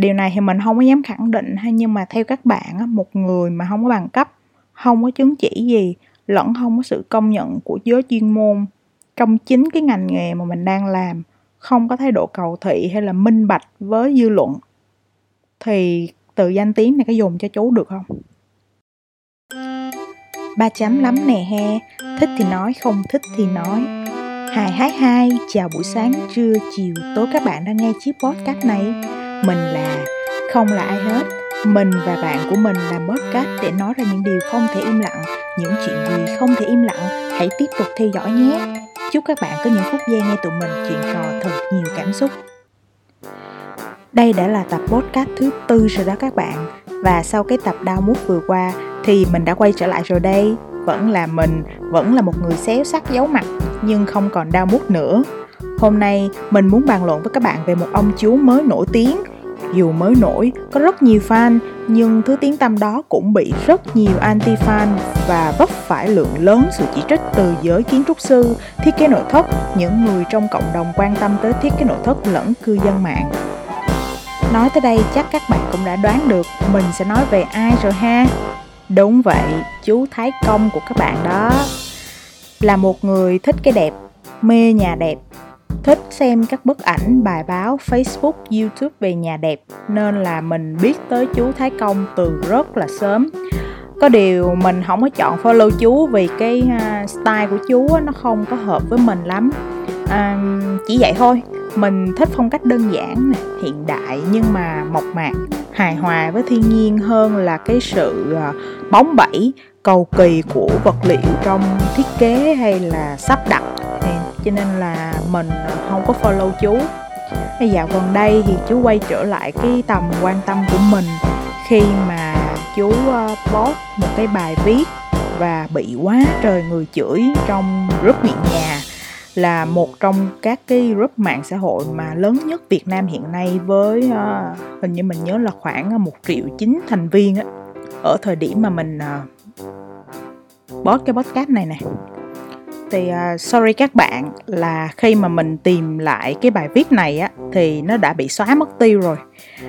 điều này thì mình không có dám khẳng định hay nhưng mà theo các bạn á, một người mà không có bằng cấp không có chứng chỉ gì lẫn không có sự công nhận của giới chuyên môn trong chính cái ngành nghề mà mình đang làm không có thái độ cầu thị hay là minh bạch với dư luận thì từ danh tiếng này có dùng cho chú được không? Ba chấm lắm nè he thích thì nói không thích thì nói. Hai hai hai chào buổi sáng trưa chiều tối các bạn đang nghe chiếc podcast này mình là không là ai hết. Mình và bạn của mình làm podcast để nói ra những điều không thể im lặng, những chuyện gì không thể im lặng. Hãy tiếp tục theo dõi nhé. Chúc các bạn có những phút giây nghe tụi mình chuyện trò thật nhiều cảm xúc. Đây đã là tập podcast thứ tư rồi đó các bạn. Và sau cái tập đau mút vừa qua thì mình đã quay trở lại rồi đây. Vẫn là mình, vẫn là một người xéo sắc giấu mặt, nhưng không còn đau mút nữa. Hôm nay mình muốn bàn luận với các bạn về một ông chú mới nổi tiếng dù mới nổi, có rất nhiều fan, nhưng thứ tiếng tâm đó cũng bị rất nhiều anti-fan và vấp phải lượng lớn sự chỉ trích từ giới kiến trúc sư, thiết kế nội thất, những người trong cộng đồng quan tâm tới thiết kế nội thất lẫn cư dân mạng. Nói tới đây chắc các bạn cũng đã đoán được mình sẽ nói về ai rồi ha. Đúng vậy, chú Thái Công của các bạn đó. Là một người thích cái đẹp, mê nhà đẹp thích xem các bức ảnh bài báo facebook youtube về nhà đẹp nên là mình biết tới chú thái công từ rất là sớm. Có điều mình không có chọn follow chú vì cái à, style của chú nó không có hợp với mình lắm. À, chỉ vậy thôi mình thích phong cách đơn giản hiện đại nhưng mà mộc mạc hài hòa với thiên nhiên hơn là cái sự à, bóng bẩy cầu kỳ của vật liệu trong thiết kế hay là sắp đặt cho nên là mình không có follow chú. Bây dạo gần đây thì chú quay trở lại cái tầm quan tâm của mình khi mà chú ờ, post một cái bài viết và bị quá trời người chửi trong group miệng nhà là một trong các cái group mạng xã hội mà lớn nhất Việt Nam hiện nay với uh, hình như mình nhớ là khoảng ờ, một triệu chín thành viên á. Ở thời điểm mà mình uh, post cái podcast này nè thì uh, sorry các bạn là khi mà mình tìm lại cái bài viết này á thì nó đã bị xóa mất tiêu rồi.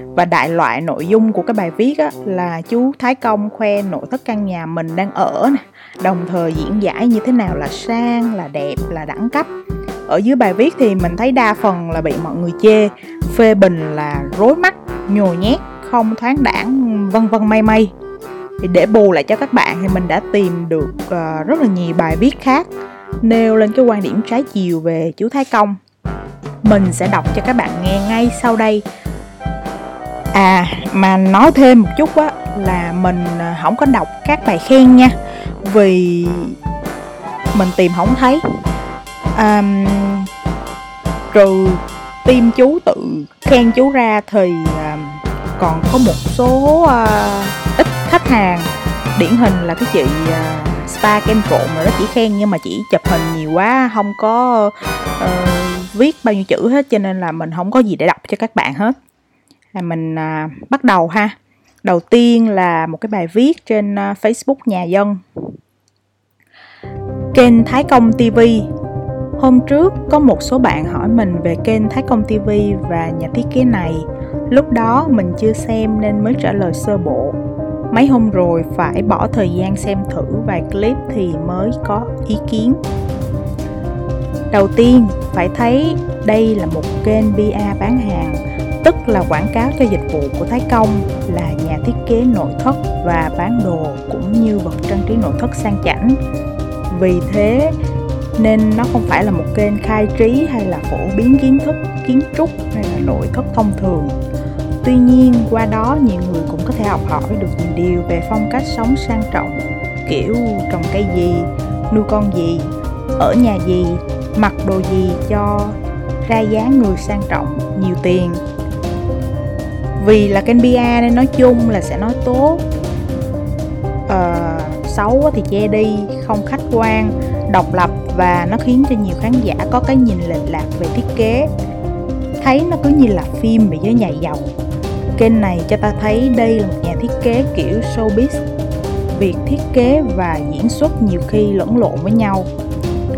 Và đại loại nội dung của cái bài viết á là chú Thái Công khoe nội thất căn nhà mình đang ở nè đồng thời diễn giải như thế nào là sang là đẹp là đẳng cấp. Ở dưới bài viết thì mình thấy đa phần là bị mọi người chê phê bình là rối mắt nhồi nhét không thoáng đảng vân vân may may. Thì để bù lại cho các bạn thì mình đã tìm được uh, rất là nhiều bài viết khác nêu lên cái quan điểm trái chiều về chú Thái Công. Mình sẽ đọc cho các bạn nghe ngay sau đây. À, mà nói thêm một chút á là mình à, không có đọc các bài khen nha vì mình tìm không thấy à, trừ tim chú tự khen chú ra thì à, còn có một số à, ít khách hàng điển hình là cái chị à, spa kem trộn mà nó chỉ khen nhưng mà chỉ chụp hình nhiều quá không có uh, viết bao nhiêu chữ hết cho nên là mình không có gì để đọc cho các bạn hết. À, mình uh, bắt đầu ha. Đầu tiên là một cái bài viết trên uh, facebook nhà dân. Kênh thái công tv hôm trước có một số bạn hỏi mình về kênh thái công tv và nhà thiết kế này. Lúc đó mình chưa xem nên mới trả lời sơ bộ mấy hôm rồi phải bỏ thời gian xem thử vài clip thì mới có ý kiến. Đầu tiên, phải thấy đây là một kênh pa bán hàng, tức là quảng cáo cho dịch vụ của thái công, là nhà thiết kế nội thất và bán đồ cũng như vật trang trí nội thất sang chảnh. Vì thế, nên nó không phải là một kênh khai trí hay là phổ biến kiến thức, kiến trúc hay là nội thất thông thường. Tuy nhiên, qua đó nhiều người cũng có thể học hỏi được nhiều điều về phong cách sống sang trọng, kiểu trồng cây gì, nuôi con gì, ở nhà gì, mặc đồ gì cho ra dáng người sang trọng, nhiều tiền. Vì là kênh PR nên nói chung là sẽ nói tốt, à, xấu thì che đi, không khách quan, độc lập và nó khiến cho nhiều khán giả có cái nhìn lệch lạc về thiết kế. Thấy nó cứ như là phim về giới nhà giàu Kênh này cho ta thấy đây là một nhà thiết kế kiểu showbiz. Việc thiết kế và diễn xuất nhiều khi lẫn lộn với nhau.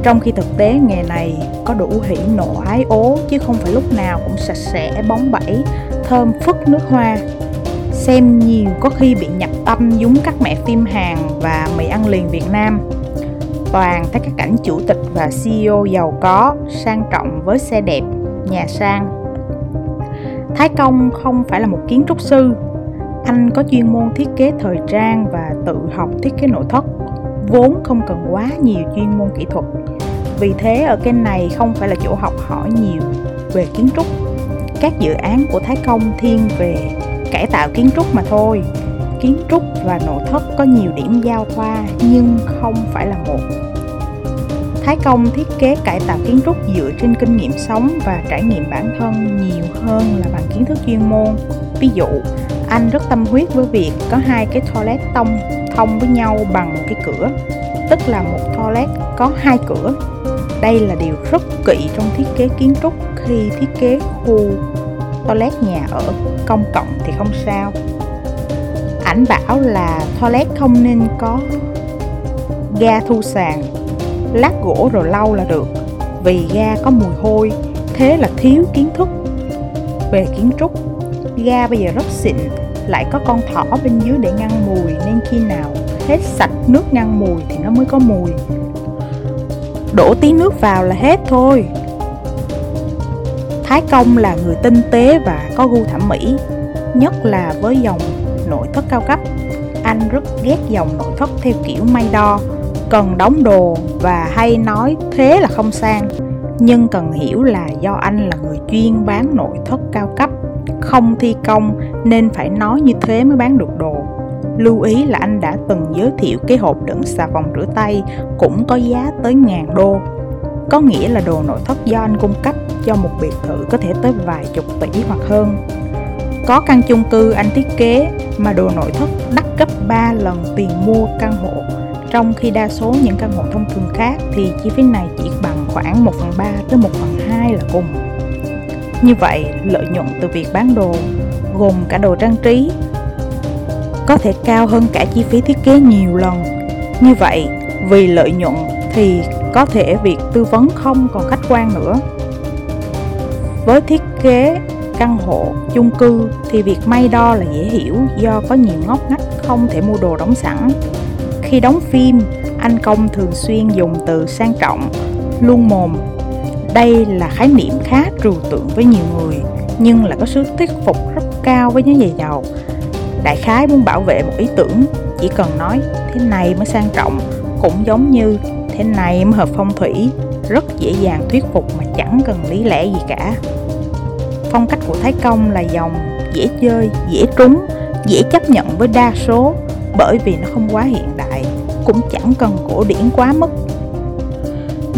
Trong khi thực tế nghề này có đủ hỉ nộ ái ố chứ không phải lúc nào cũng sạch sẽ bóng bẩy, thơm phức nước hoa xem nhiều có khi bị nhập tâm giống các mẹ phim Hàn và mì ăn liền Việt Nam toàn thấy các cảnh chủ tịch và CEO giàu có sang trọng với xe đẹp nhà sang Thái Công không phải là một kiến trúc sư. Anh có chuyên môn thiết kế thời trang và tự học thiết kế nội thất, vốn không cần quá nhiều chuyên môn kỹ thuật. Vì thế ở kênh này không phải là chỗ học hỏi nhiều về kiến trúc. Các dự án của Thái Công thiên về cải tạo kiến trúc mà thôi. Kiến trúc và nội thất có nhiều điểm giao thoa nhưng không phải là một. Thái Công thiết kế cải tạo kiến trúc dựa trên kinh nghiệm sống và trải nghiệm bản thân nhiều hơn là bằng kiến thức chuyên môn. Ví dụ, anh rất tâm huyết với việc có hai cái toilet tông thông với nhau bằng một cái cửa, tức là một toilet có hai cửa. Đây là điều rất kỵ trong thiết kế kiến trúc khi thiết kế khu toilet nhà ở công cộng thì không sao. Ảnh bảo là toilet không nên có ga thu sàn lát gỗ rồi lau là được. Vì ga có mùi hôi, thế là thiếu kiến thức. Về kiến trúc, ga bây giờ rất xịn, lại có con thỏ bên dưới để ngăn mùi, nên khi nào hết sạch nước ngăn mùi thì nó mới có mùi. Đổ tí nước vào là hết thôi. Thái công là người tinh tế và có gu thẩm mỹ, nhất là với dòng nội thất cao cấp. Anh rất ghét dòng nội thất theo kiểu may đo, cần đóng đồ và hay nói thế là không sang. Nhưng cần hiểu là do anh là người chuyên bán nội thất cao cấp, không thi công nên phải nói như thế mới bán được đồ. Lưu ý là anh đã từng giới thiệu cái hộp đựng xà phòng rửa tay cũng có giá tới ngàn đô. Có nghĩa là đồ nội thất do anh cung cấp cho một biệt thự có thể tới vài chục tỷ hoặc hơn. Có căn chung cư anh thiết kế mà đồ nội thất đắt gấp 3 lần tiền mua căn hộ trong khi đa số những căn hộ thông thường khác thì chi phí này chỉ bằng khoảng 1 phần 3 tới 1 phần 2 là cùng. Như vậy, lợi nhuận từ việc bán đồ gồm cả đồ trang trí có thể cao hơn cả chi phí thiết kế nhiều lần. Như vậy, vì lợi nhuận thì có thể việc tư vấn không còn khách quan nữa. Với thiết kế căn hộ, chung cư thì việc may đo là dễ hiểu do có nhiều ngóc ngách không thể mua đồ đóng sẵn khi đóng phim, anh Công thường xuyên dùng từ sang trọng, luôn mồm. Đây là khái niệm khá trừu tượng với nhiều người, nhưng là có sức thuyết phục rất cao với những nhà giàu. Đại khái muốn bảo vệ một ý tưởng, chỉ cần nói thế này mới sang trọng, cũng giống như thế này mới hợp phong thủy, rất dễ dàng thuyết phục mà chẳng cần lý lẽ gì cả. Phong cách của Thái Công là dòng dễ chơi, dễ trúng, dễ chấp nhận với đa số bởi vì nó không quá hiện đại, cũng chẳng cần cổ điển quá mức.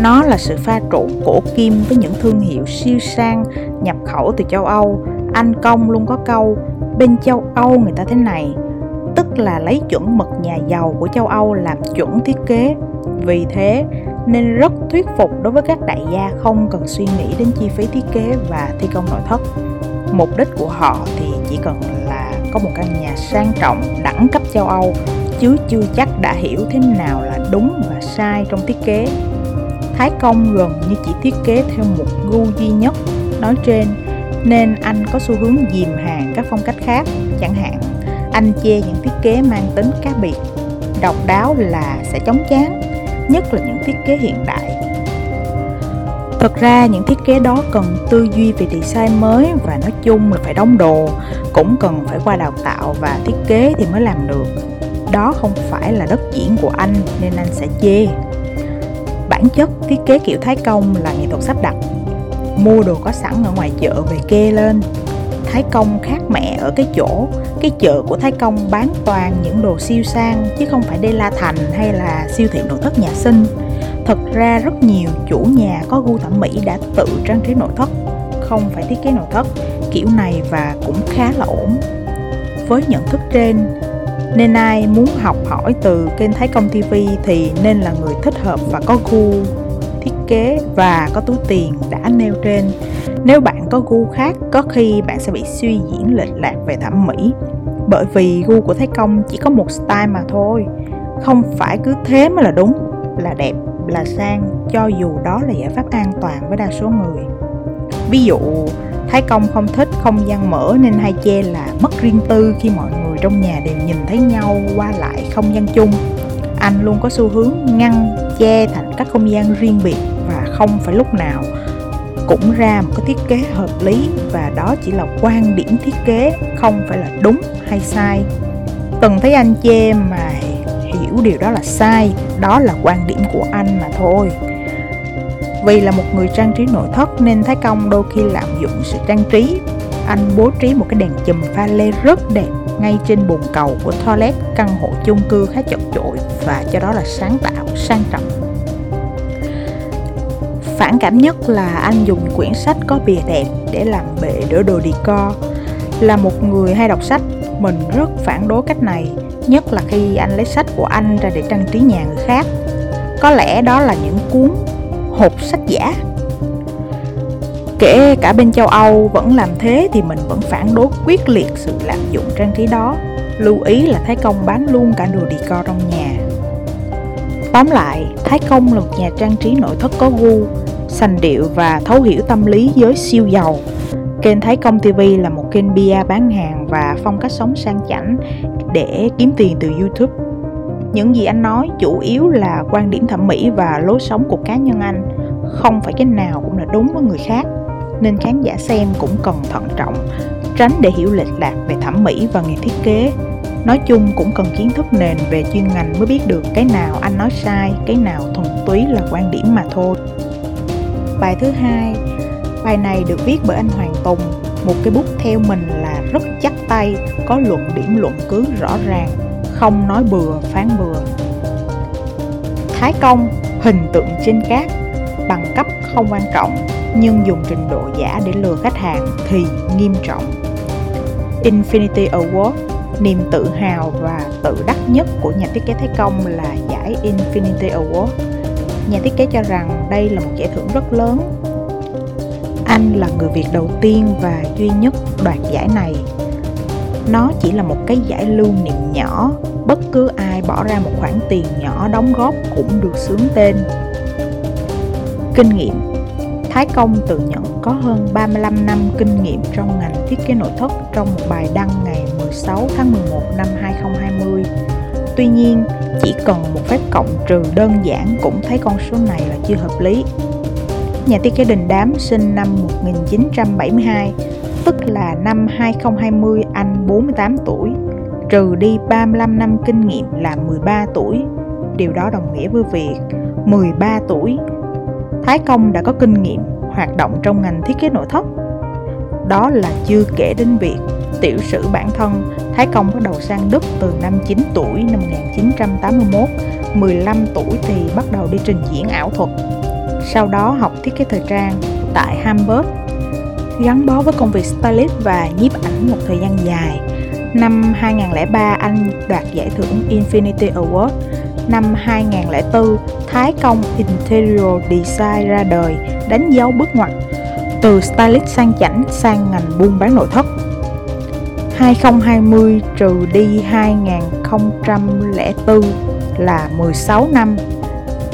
Nó là sự pha trộn cổ kim với những thương hiệu siêu sang nhập khẩu từ châu Âu. Anh công luôn có câu, bên châu Âu người ta thế này. Tức là lấy chuẩn mực nhà giàu của châu Âu làm chuẩn thiết kế. Vì thế, nên rất thuyết phục đối với các đại gia không cần suy nghĩ đến chi phí thiết kế và thi công nội thất. Mục đích của họ thì chỉ cần có một căn nhà sang trọng đẳng cấp châu Âu, chứ chưa chắc đã hiểu thế nào là đúng và sai trong thiết kế. Thái Công gần như chỉ thiết kế theo một gu duy nhất, nói trên, nên anh có xu hướng dìm hàng các phong cách khác, chẳng hạn, anh chê những thiết kế mang tính cá biệt, độc đáo là sẽ chóng chán, nhất là những thiết kế hiện đại Thật ra, những thiết kế đó cần tư duy về design mới và nói chung là phải đóng đồ, Cũng cần phải qua đào tạo và thiết kế thì mới làm được. Đó không phải là đất diễn của anh nên anh sẽ chê. Bản chất thiết kế kiểu Thái Công là nghệ thuật sắp đặt. Mua đồ có sẵn ở ngoài chợ về kê lên. Thái Công khác mẹ ở cái chỗ, Cái chợ của Thái Công bán toàn những đồ siêu sang Chứ không phải đê La Thành hay là siêu thị nội thất nhà sinh Thật ra rất nhiều chủ nhà có gu thẩm mỹ đã tự trang trí nội thất, không phải thiết kế nội thất kiểu này và cũng khá là ổn. Với nhận thức trên, nên ai muốn học hỏi từ kênh Thái Công TV thì nên là người thích hợp và có gu thiết kế và có túi tiền đã nêu trên. Nếu bạn có gu khác, có khi bạn sẽ bị suy diễn lệch lạc về thẩm mỹ. Bởi vì gu của Thái Công chỉ có một style mà thôi, không phải cứ thế mới là đúng, là đẹp, là sang, cho dù đó là giải pháp an toàn với đa số người ví dụ, Thái Công không thích không gian mở nên hay che là mất riêng tư khi mọi người trong nhà đều nhìn thấy nhau qua lại không gian chung. Anh luôn có xu hướng ngăn, che thành các không gian riêng biệt và không phải lúc nào cũng ra một cái thiết kế hợp lý và đó chỉ là quan điểm thiết kế, không phải là đúng hay sai từng thấy anh chê mà hiểu điều đó là sai đó là quan điểm của anh mà thôi vì là một người trang trí nội thất nên Thái Công đôi khi lạm dụng sự trang trí anh bố trí một cái đèn chùm pha lê rất đẹp ngay trên bồn cầu của toilet căn hộ chung cư khá chật chội và cho đó là sáng tạo, sang trọng. Phản cảm nhất là anh dùng quyển sách có bìa đẹp để làm bệ đỡ đồ decor. Là một người hay đọc sách, mình rất phản đối cách này, nhất là khi anh lấy sách của anh ra để trang trí nhà người khác. Có lẽ đó là những cuốn hộp sách giả Kể cả bên châu Âu vẫn làm thế thì mình vẫn phản đối quyết liệt sự lạm dụng trang trí đó. Lưu ý là Thái Công bán luôn cả đồ decor trong nhà. Tóm lại, Thái Công là một nhà trang trí nội thất có gu, sành điệu và thấu hiểu tâm lý giới siêu giàu. Kênh Thái Công TV là một kênh bia bán hàng và phong cách sống sang chảnh để kiếm tiền từ YouTube. Những gì anh nói chủ yếu là quan điểm thẩm mỹ và lối sống của cá nhân anh, không phải cái nào cũng là đúng với người khác nên khán giả xem cũng cần thận trọng, tránh để hiểu lệch lạc về thẩm mỹ và nghề thiết kế. Nói chung cũng cần kiến thức nền về chuyên ngành mới biết được cái nào anh nói sai, cái nào thuần túy là quan điểm mà thôi. Bài thứ hai, bài này được viết bởi anh Hoàng Tùng, một cái bút theo mình là rất chắc tay, có luận điểm luận cứ rõ ràng, không nói bừa phán bừa. Thái công, hình tượng trên cát, bằng cấp không quan trọng, nhưng dùng trình độ giả để lừa khách hàng thì nghiêm trọng. Infinity Award, niềm tự hào và tự đắc nhất của nhà thiết kế Thái Công là giải Infinity Award. Nhà thiết kế cho rằng đây là một giải thưởng rất lớn. Anh là người Việt đầu tiên và duy nhất đoạt giải này. Nó chỉ là một cái giải lưu niệm nhỏ, bất cứ ai bỏ ra một khoản tiền nhỏ đóng góp cũng được sướng tên. Kinh nghiệm Thái Công tự nhận có hơn 35 năm kinh nghiệm trong ngành thiết kế nội thất trong một bài đăng ngày 16 tháng 11 năm 2020. Tuy nhiên, chỉ cần một phép cộng trừ đơn giản cũng thấy con số này là chưa hợp lý. Nhà thiết kế đình đám sinh năm 1972, tức là năm 2020 anh 48 tuổi, trừ đi 35 năm kinh nghiệm là 13 tuổi. Điều đó đồng nghĩa với việc 13 tuổi Thái Công đã có kinh nghiệm hoạt động trong ngành thiết kế nội thất. Đó là chưa kể đến việc tiểu sử bản thân Thái Công bắt đầu sang Đức từ năm 9 tuổi năm 1981, 15 tuổi thì bắt đầu đi trình diễn ảo thuật. Sau đó học thiết kế thời trang tại Hamburg, gắn bó với công việc stylist và nhiếp ảnh một thời gian dài. Năm 2003 anh đoạt giải thưởng Infinity Award. Năm 2004 Thái Công Interior Design ra đời, đánh dấu bước ngoặt từ stylist sang chảnh sang ngành buôn bán nội thất. 2020 trừ đi 2004 là 16 năm.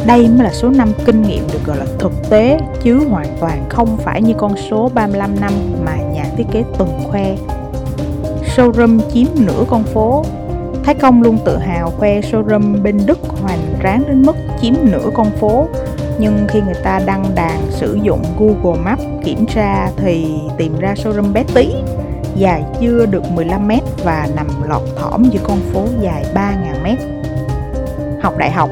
Đây mới là số năm kinh nghiệm được gọi là thực tế, chứ hoàn toàn không phải như con số 35 năm mà nhà thiết kế từng khoe. Showroom chiếm nửa con phố Thái Công luôn tự hào khoe showroom bên Đức hoành tráng đến mức chiếm nửa con phố nhưng khi người ta đăng đàn sử dụng Google Maps kiểm tra thì tìm ra showroom bé tí, dài chưa được 15m và nằm lọt thỏm giữa con phố dài 3.000m. Học đại học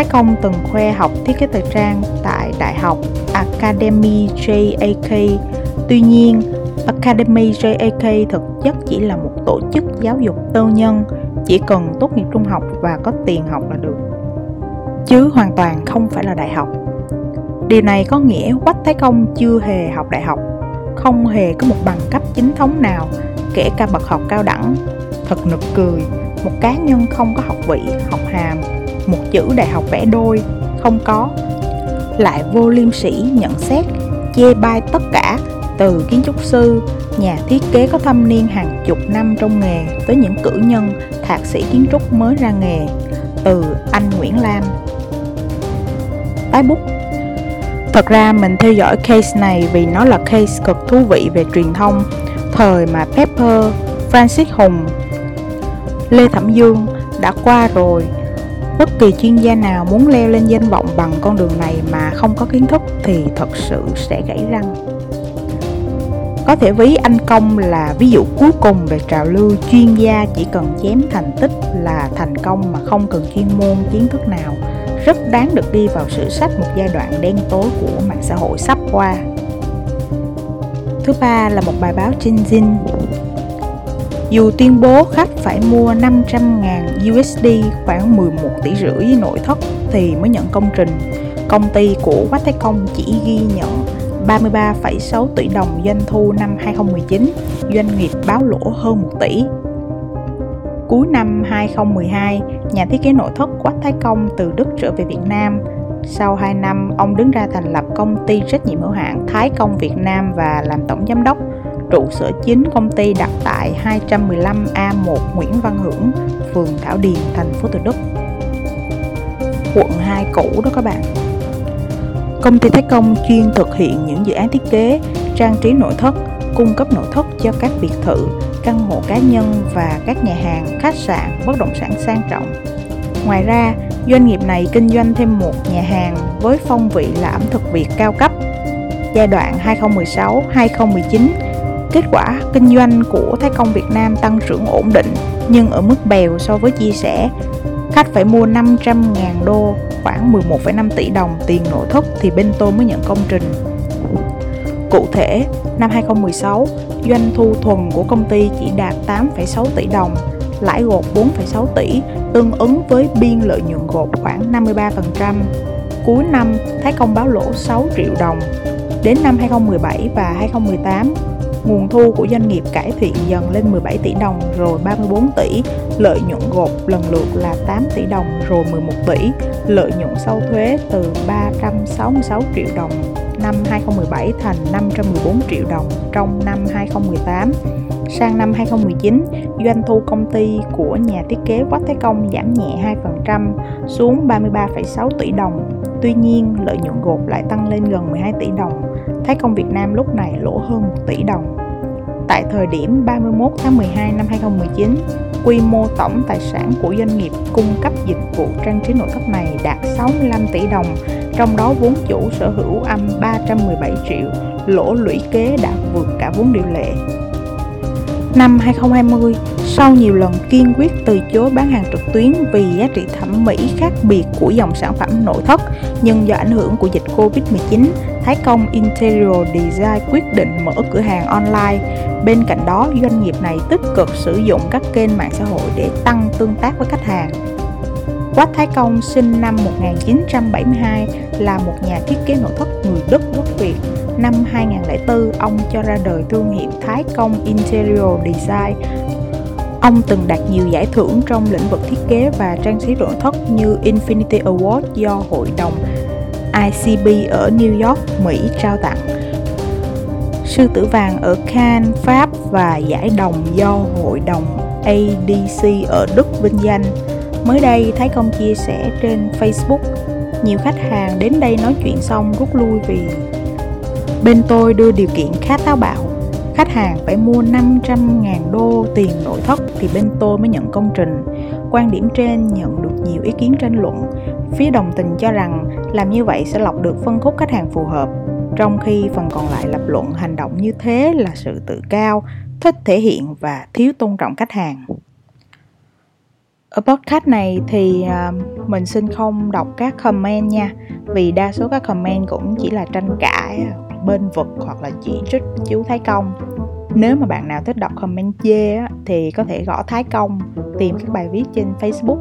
Thái Công từng khoe học thiết kế thời trang tại Đại học Academy JAK. Tuy nhiên, Academy JAK thực chất chỉ là một tổ chức giáo dục tư nhân, chỉ cần tốt nghiệp trung học và có tiền học là được. Chứ hoàn toàn không phải là đại học. Điều này có nghĩa Quách Thái Công chưa hề học đại học, không hề có một bằng cấp chính thống nào, kể cả bậc học cao đẳng. Thật nực cười, một cá nhân không có học vị, học hàm, một chữ đại học vẽ đôi, không có. Lại vô liêm sĩ nhận xét, chê bai tất cả từ kiến trúc sư, nhà thiết kế có thâm niên hàng chục năm trong nghề tới những cử nhân, thạc sĩ kiến trúc mới ra nghề, từ anh Nguyễn Lam. Tái bút Thật ra mình theo dõi case này vì nó là case cực thú vị về truyền thông Thời mà Pepper, Francis Hùng, Lê Thẩm Dương đã qua rồi Bất kỳ chuyên gia nào muốn leo lên danh vọng bằng con đường này mà không có kiến thức thì thật sự sẽ gãy răng. Có thể ví anh công là ví dụ cuối cùng về trào lưu chuyên gia chỉ cần chém thành tích là thành công mà không cần chuyên môn kiến thức nào. Rất đáng được đi vào sử sách một giai đoạn đen tối của mạng xã hội sắp qua. Thứ ba là một bài báo trên Zin dù tuyên bố khách phải mua 500.000 USD khoảng 11 tỷ rưỡi nội thất thì mới nhận công trình, công ty của Quách Thái Công chỉ ghi nhận 33,6 tỷ đồng doanh thu năm 2019, doanh nghiệp báo lỗ hơn 1 tỷ. Cuối năm 2012, nhà thiết kế nội thất Quách Thái Công từ Đức trở về Việt Nam. Sau 2 năm, ông đứng ra thành lập công ty trách nhiệm hữu hạn Thái Công Việt Nam và làm tổng giám đốc. Trụ sở chính công ty đặt tại 215A1 Nguyễn Văn Hưởng, phường Thảo Điền, thành phố Từ Đức. Quận 2 cũ đó các bạn. Công ty Thái Công chuyên thực hiện những dự án thiết kế, trang trí nội thất, cung cấp nội thất cho các biệt thự, căn hộ cá nhân và các nhà hàng, khách sạn, bất động sản sang trọng. Ngoài ra, doanh nghiệp này kinh doanh thêm một nhà hàng với phong vị là ẩm thực Việt cao cấp. Giai đoạn 2016-2019, kết quả kinh doanh của Thái Công Việt Nam tăng trưởng ổn định nhưng ở mức bèo so với chia sẻ. Khách phải mua 500.000 đô khoảng 11,5 tỷ đồng tiền nội thất thì bên tôi mới nhận công trình. Cụ thể, năm 2016, doanh thu thuần của công ty chỉ đạt 8,6 tỷ đồng, lãi gột 4,6 tỷ, tương ứng với biên lợi nhuận gột khoảng 53%. Cuối năm, Thái Công báo lỗ 6 triệu đồng. Đến năm 2017 và 2018, nguồn thu của doanh nghiệp cải thiện dần lên 17 tỷ đồng rồi 34 tỷ, lợi nhuận gộp lần lượt là 8 tỷ đồng rồi 11 tỷ, lợi nhuận sau thuế từ 366 triệu đồng năm 2017 thành 514 triệu đồng trong năm 2018. Sang năm 2019, doanh thu công ty của nhà thiết kế Quách Thế Công giảm nhẹ 2% xuống 33,6 tỷ đồng. Tuy nhiên, lợi nhuận gộp lại tăng lên gần 12 tỷ đồng. Thái Công Việt Nam lúc này lỗ hơn 1 tỷ đồng. Tại thời điểm 31 tháng 12 năm 2019, quy mô tổng tài sản của doanh nghiệp cung cấp dịch vụ trang trí nội thất này đạt 65 tỷ đồng, trong đó vốn chủ sở hữu âm 317 triệu, lỗ lũy kế đã vượt cả vốn điều lệ. Năm 2020, sau nhiều lần kiên quyết từ chối bán hàng trực tuyến vì giá trị thẩm mỹ khác biệt của dòng sản phẩm nội thất, nhưng do ảnh hưởng của dịch Covid-19, Thái Công Interior Design quyết định mở cửa hàng online. Bên cạnh đó, doanh nghiệp này tích cực sử dụng các kênh mạng xã hội để tăng tương tác với khách hàng. Quách Thái Công sinh năm 1972 là một nhà thiết kế nội thất người Đức gốc Việt. Năm 2004, ông cho ra đời thương hiệu Thái Công Interior Design. Ông từng đạt nhiều giải thưởng trong lĩnh vực thiết kế và trang trí nội thất như Infinity Award do Hội đồng ICB ở New York, Mỹ trao tặng. Sư tử vàng ở Cannes, Pháp và giải đồng do Hội đồng ADC ở Đức vinh danh. Mới đây, Thái Công chia sẻ trên Facebook, nhiều khách hàng đến đây nói chuyện xong rút lui vì bên tôi đưa điều kiện khá táo bạo. Khách hàng phải mua 500.000 đô tiền nội thất thì bên tôi mới nhận công trình. Quan điểm trên nhận được nhiều ý kiến tranh luận. Phía đồng tình cho rằng làm như vậy sẽ lọc được phân khúc khách hàng phù hợp, trong khi phần còn lại lập luận hành động như thế là sự tự cao, thích thể hiện và thiếu tôn trọng khách hàng. Ở podcast này thì à, mình xin không đọc các comment nha Vì đa số các comment cũng chỉ là tranh cãi, bên vực hoặc là chỉ trích chú Thái Công nếu mà bạn nào thích đọc comment chê á, thì có thể gõ Thái Công tìm các bài viết trên Facebook.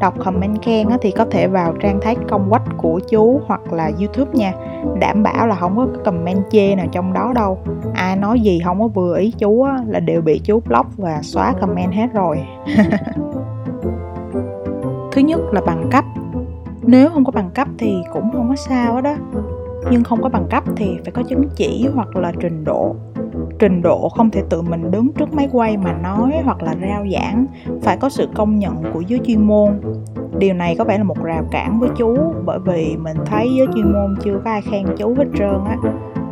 Đọc comment khen á, thì có thể vào trang Thái Công quách của chú hoặc là YouTube nha. Đảm bảo là không có comment chê nào trong đó đâu. Ai nói gì không có vừa ý chú á, là đều bị chú block và xóa comment hết rồi. Thứ nhất là bằng cấp. Nếu không có bằng cấp thì cũng không có sao đó nhưng không có bằng cấp thì phải có chứng chỉ hoặc là trình độ trình độ không thể tự mình đứng trước máy quay mà nói hoặc là rao giảng. Phải có sự công nhận của giới chuyên môn. Điều này có vẻ là một rào cản với chú, bởi vì mình thấy giới chuyên môn chưa có ai khen chú hết trơn á.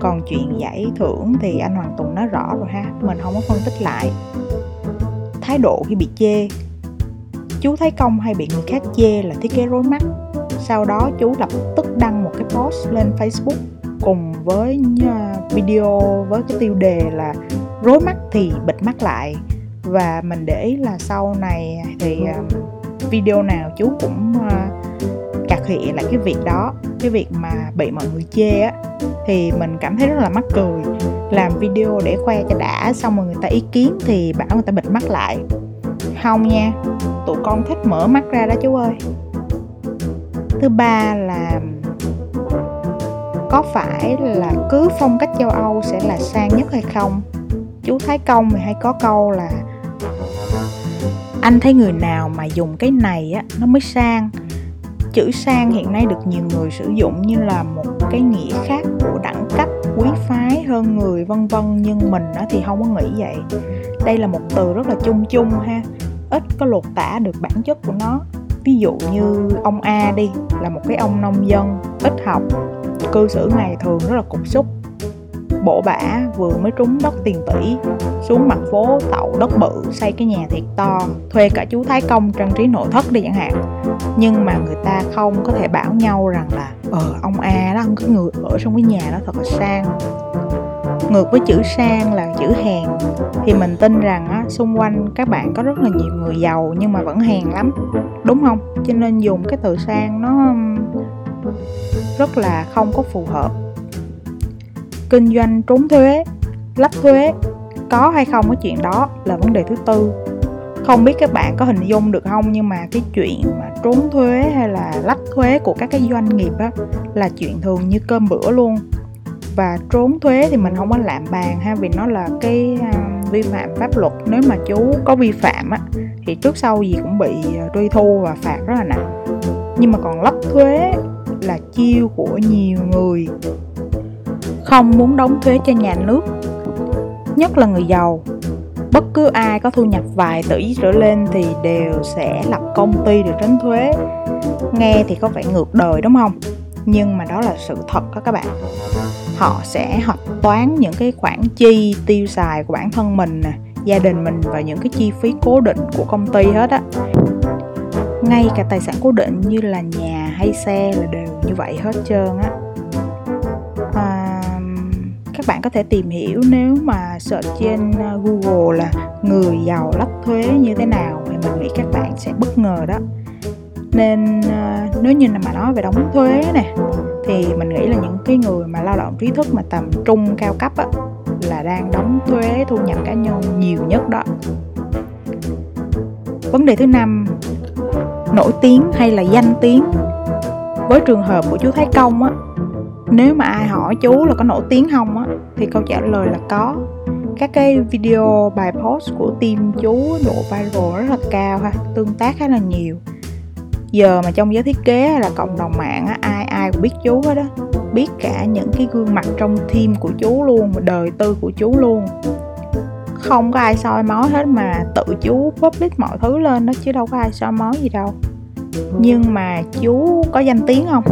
Còn chuyện giải thưởng thì anh Hoàng Tùng nói rõ rồi ha, mình không có phân tích lại. Thái độ khi bị chê. Chú thấy công hay bị người khác chê là thiết kế rối mắt. Sau đó chú lập tức đăng một cái post lên facebook cùng với à, video với cái tiêu đề là rối mắt thì bịt mắt lại và mình để ý là sau này thì ờ, video nào chú cũng ờ, cạc khịa lại cái việc đó. Cái việc mà bị mọi người chê á, thì mình cảm thấy rất là mắc cười. Làm video để khoe cho đã, xong rồi người ta ý kiến thì bảo người ta bịt mắt lại. Không nha, tụi con thích mở mắt ra đó chú ơi. Thứ ba là có phải là cứ phong cách châu âu sẽ là sang nhất hay không? Chú thái công thì hay có câu là, anh thấy người nào mà dùng cái này á, nó mới sang? Chữ sang hiện nay được nhiều người sử dụng như là một cái nghĩa khác của đẳng cấp, quý phái hơn người, vân vân, nhưng mình á thì không có nghĩ vậy. Đây là một từ rất là chung chung ha, ít có lột tả được bản chất của nó. Ví dụ như ông a đi, là một cái ông nông dân, ít học cư xử ngày thường rất là cục xúc. Bộ bả vừa mới trúng đất tiền tỷ xuống mặt phố tậu đất bự xây cái nhà thiệt to thuê cả chú thái công trang trí nội thất đi chẳng hạn. Nhưng mà người ta không có thể bảo nhau rằng là ờ ông a đó ông có người ở trong cái nhà đó thật là sang. Ngược với chữ sang là chữ hèn. Thì mình tin rằng á, xung quanh các bạn có rất là nhiều người giàu nhưng mà vẫn hèn lắm. Đúng không? Cho nên dùng cái từ sang nó rất là không có phù hợp. Kinh doanh trốn thuế lách thuế có hay không cái chuyện đó là vấn đề thứ tư. Không biết các bạn có hình dung được không nhưng mà cái chuyện mà trốn thuế hay là lách thuế của các cái doanh nghiệp á là chuyện thường như cơm bữa luôn. Và trốn thuế thì mình không có lạm bàn ha vì nó là cái uh, vi phạm pháp luật. Nếu mà chú có vi phạm á thì trước sau gì cũng bị à, truy thu và phạt rất là nặng. Nhưng mà còn lách thuế là chiêu của nhiều người. Không muốn đóng thuế cho nhà nước, nhất là người giàu. Bất cứ ai có thu nhập vài tỷ trở lên thì đều sẽ lập công ty để tránh thuế. Nghe thì có vẻ ngược đời, đúng không? Nhưng mà đó là sự thật đó các bạn. Họ sẽ hạch toán những cái khoản chi tiêu xài của bản thân mình nè, gia đình mình và những cái chi phí cố định của công ty hết á. Ngay cả tài sản cố định như là nhà hay xe là đều như vậy hết trơn á. À, các bạn có thể tìm hiểu nếu mà search trên ờ, Google là người giàu lách thuế như thế nào thì mình nghĩ các bạn sẽ bất ngờ đó. Nên ờ, nếu như mà nói về đóng thuế nè thì mình nghĩ là những cái người mà lao động trí thức mà tầm trung cao cấp á, là đang đóng thuế thu nhập cá nhân nhiều nhất đó. Vấn đề thứ năm nổi tiếng hay là danh tiếng? Với trường hợp của chú Thái Công á nếu mà ai hỏi chú là có nổi tiếng không á thì câu trả lời là có. Các cái video bài post của team chú độ viral rất là cao ha tương tác khá là nhiều. Giờ mà trong giới thiết kế hay là cộng đồng mạng á, ai ai cũng biết chú hết đó biết cả những cái gương mặt trong team của chú luôn và đời tư của chú luôn. Không có ai soi mói hết mà tự chú public mọi thứ lên đó chứ đâu có ai soi mói gì đâu nhưng mà chú có danh tiếng không?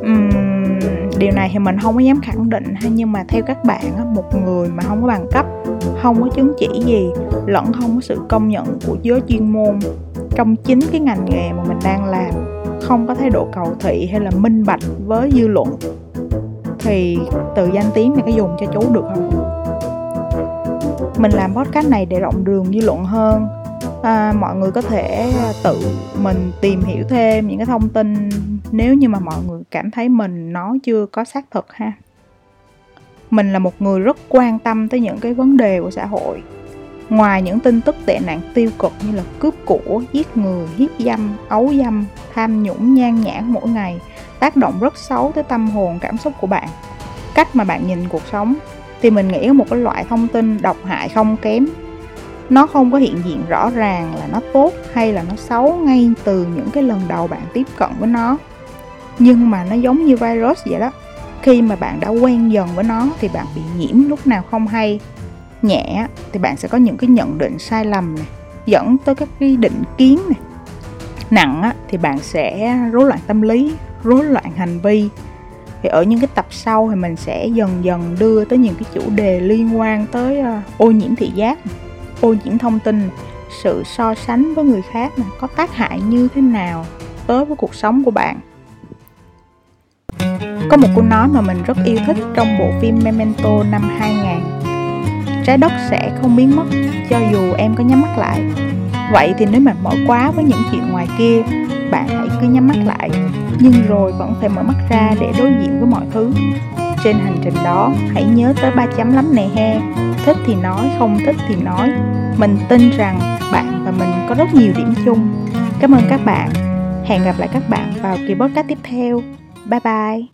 Uhm, điều này thì mình không có dám khẳng định. Ha nhưng mà theo các bạn một người mà không có bằng cấp không có chứng chỉ gì lẫn không có sự công nhận của giới chuyên môn trong chính cái ngành nghề mà mình đang làm không có thái độ cầu thị hay là minh bạch với dư luận thì từ danh tiếng này có dùng cho chú được không? Mình làm podcast này để rộng đường dư luận hơn à, mọi người có thể à, tự mình tìm hiểu thêm những cái thông tin nếu như mà mọi người cảm thấy mình nó chưa có xác thực ha. Mình là một người rất quan tâm tới những cái vấn đề của xã hội. Ngoài những tin tức tệ nạn tiêu cực như là cướp của giết người hiếp dâm ấu dâm tham nhũng nhan nhản mỗi ngày tác động rất xấu tới tâm hồn cảm xúc của bạn cách mà bạn nhìn cuộc sống thì mình nghĩ một cái loại thông tin độc hại không kém nó không có hiện diện rõ ràng là nó tốt hay là nó xấu ngay từ những cái lần đầu bạn tiếp cận với nó. Nhưng mà nó giống như virus vậy đó khi mà bạn đã quen dần với nó thì bạn bị nhiễm lúc nào không hay. Nhẹ thì bạn sẽ có những cái nhận định sai lầm này dẫn tới các cái định kiến này nặng á, thì bạn sẽ rối loạn tâm lý rối loạn hành vi. Thì ở những cái tập sau thì mình sẽ dần dần đưa tới những cái chủ đề liên quan tới ờ, ô nhiễm thị giác ô nhiễm thông tin sự so sánh với người khác này, có tác hại như thế nào tới với cuộc sống của bạn. Có một câu nói mà mình rất yêu thích trong bộ phim Memento năm 2000 Trái đất sẽ không biến mất cho dù em có nhắm mắt lại. Vậy thì nếu mệt mỏi quá với những chuyện ngoài kia Bạn hãy cứ nhắm mắt lại. Nhưng rồi vẫn phải mở mắt ra để đối diện với mọi thứ. Trên hành trình đó hãy nhớ tới ba chấm lắm nè he. Thích thì nói, không thích thì nói. Mình tin rằng bạn và mình có rất nhiều điểm chung. Cảm ơn các bạn. Hẹn gặp lại các bạn vào kỳ podcast tiếp theo. Bye bye.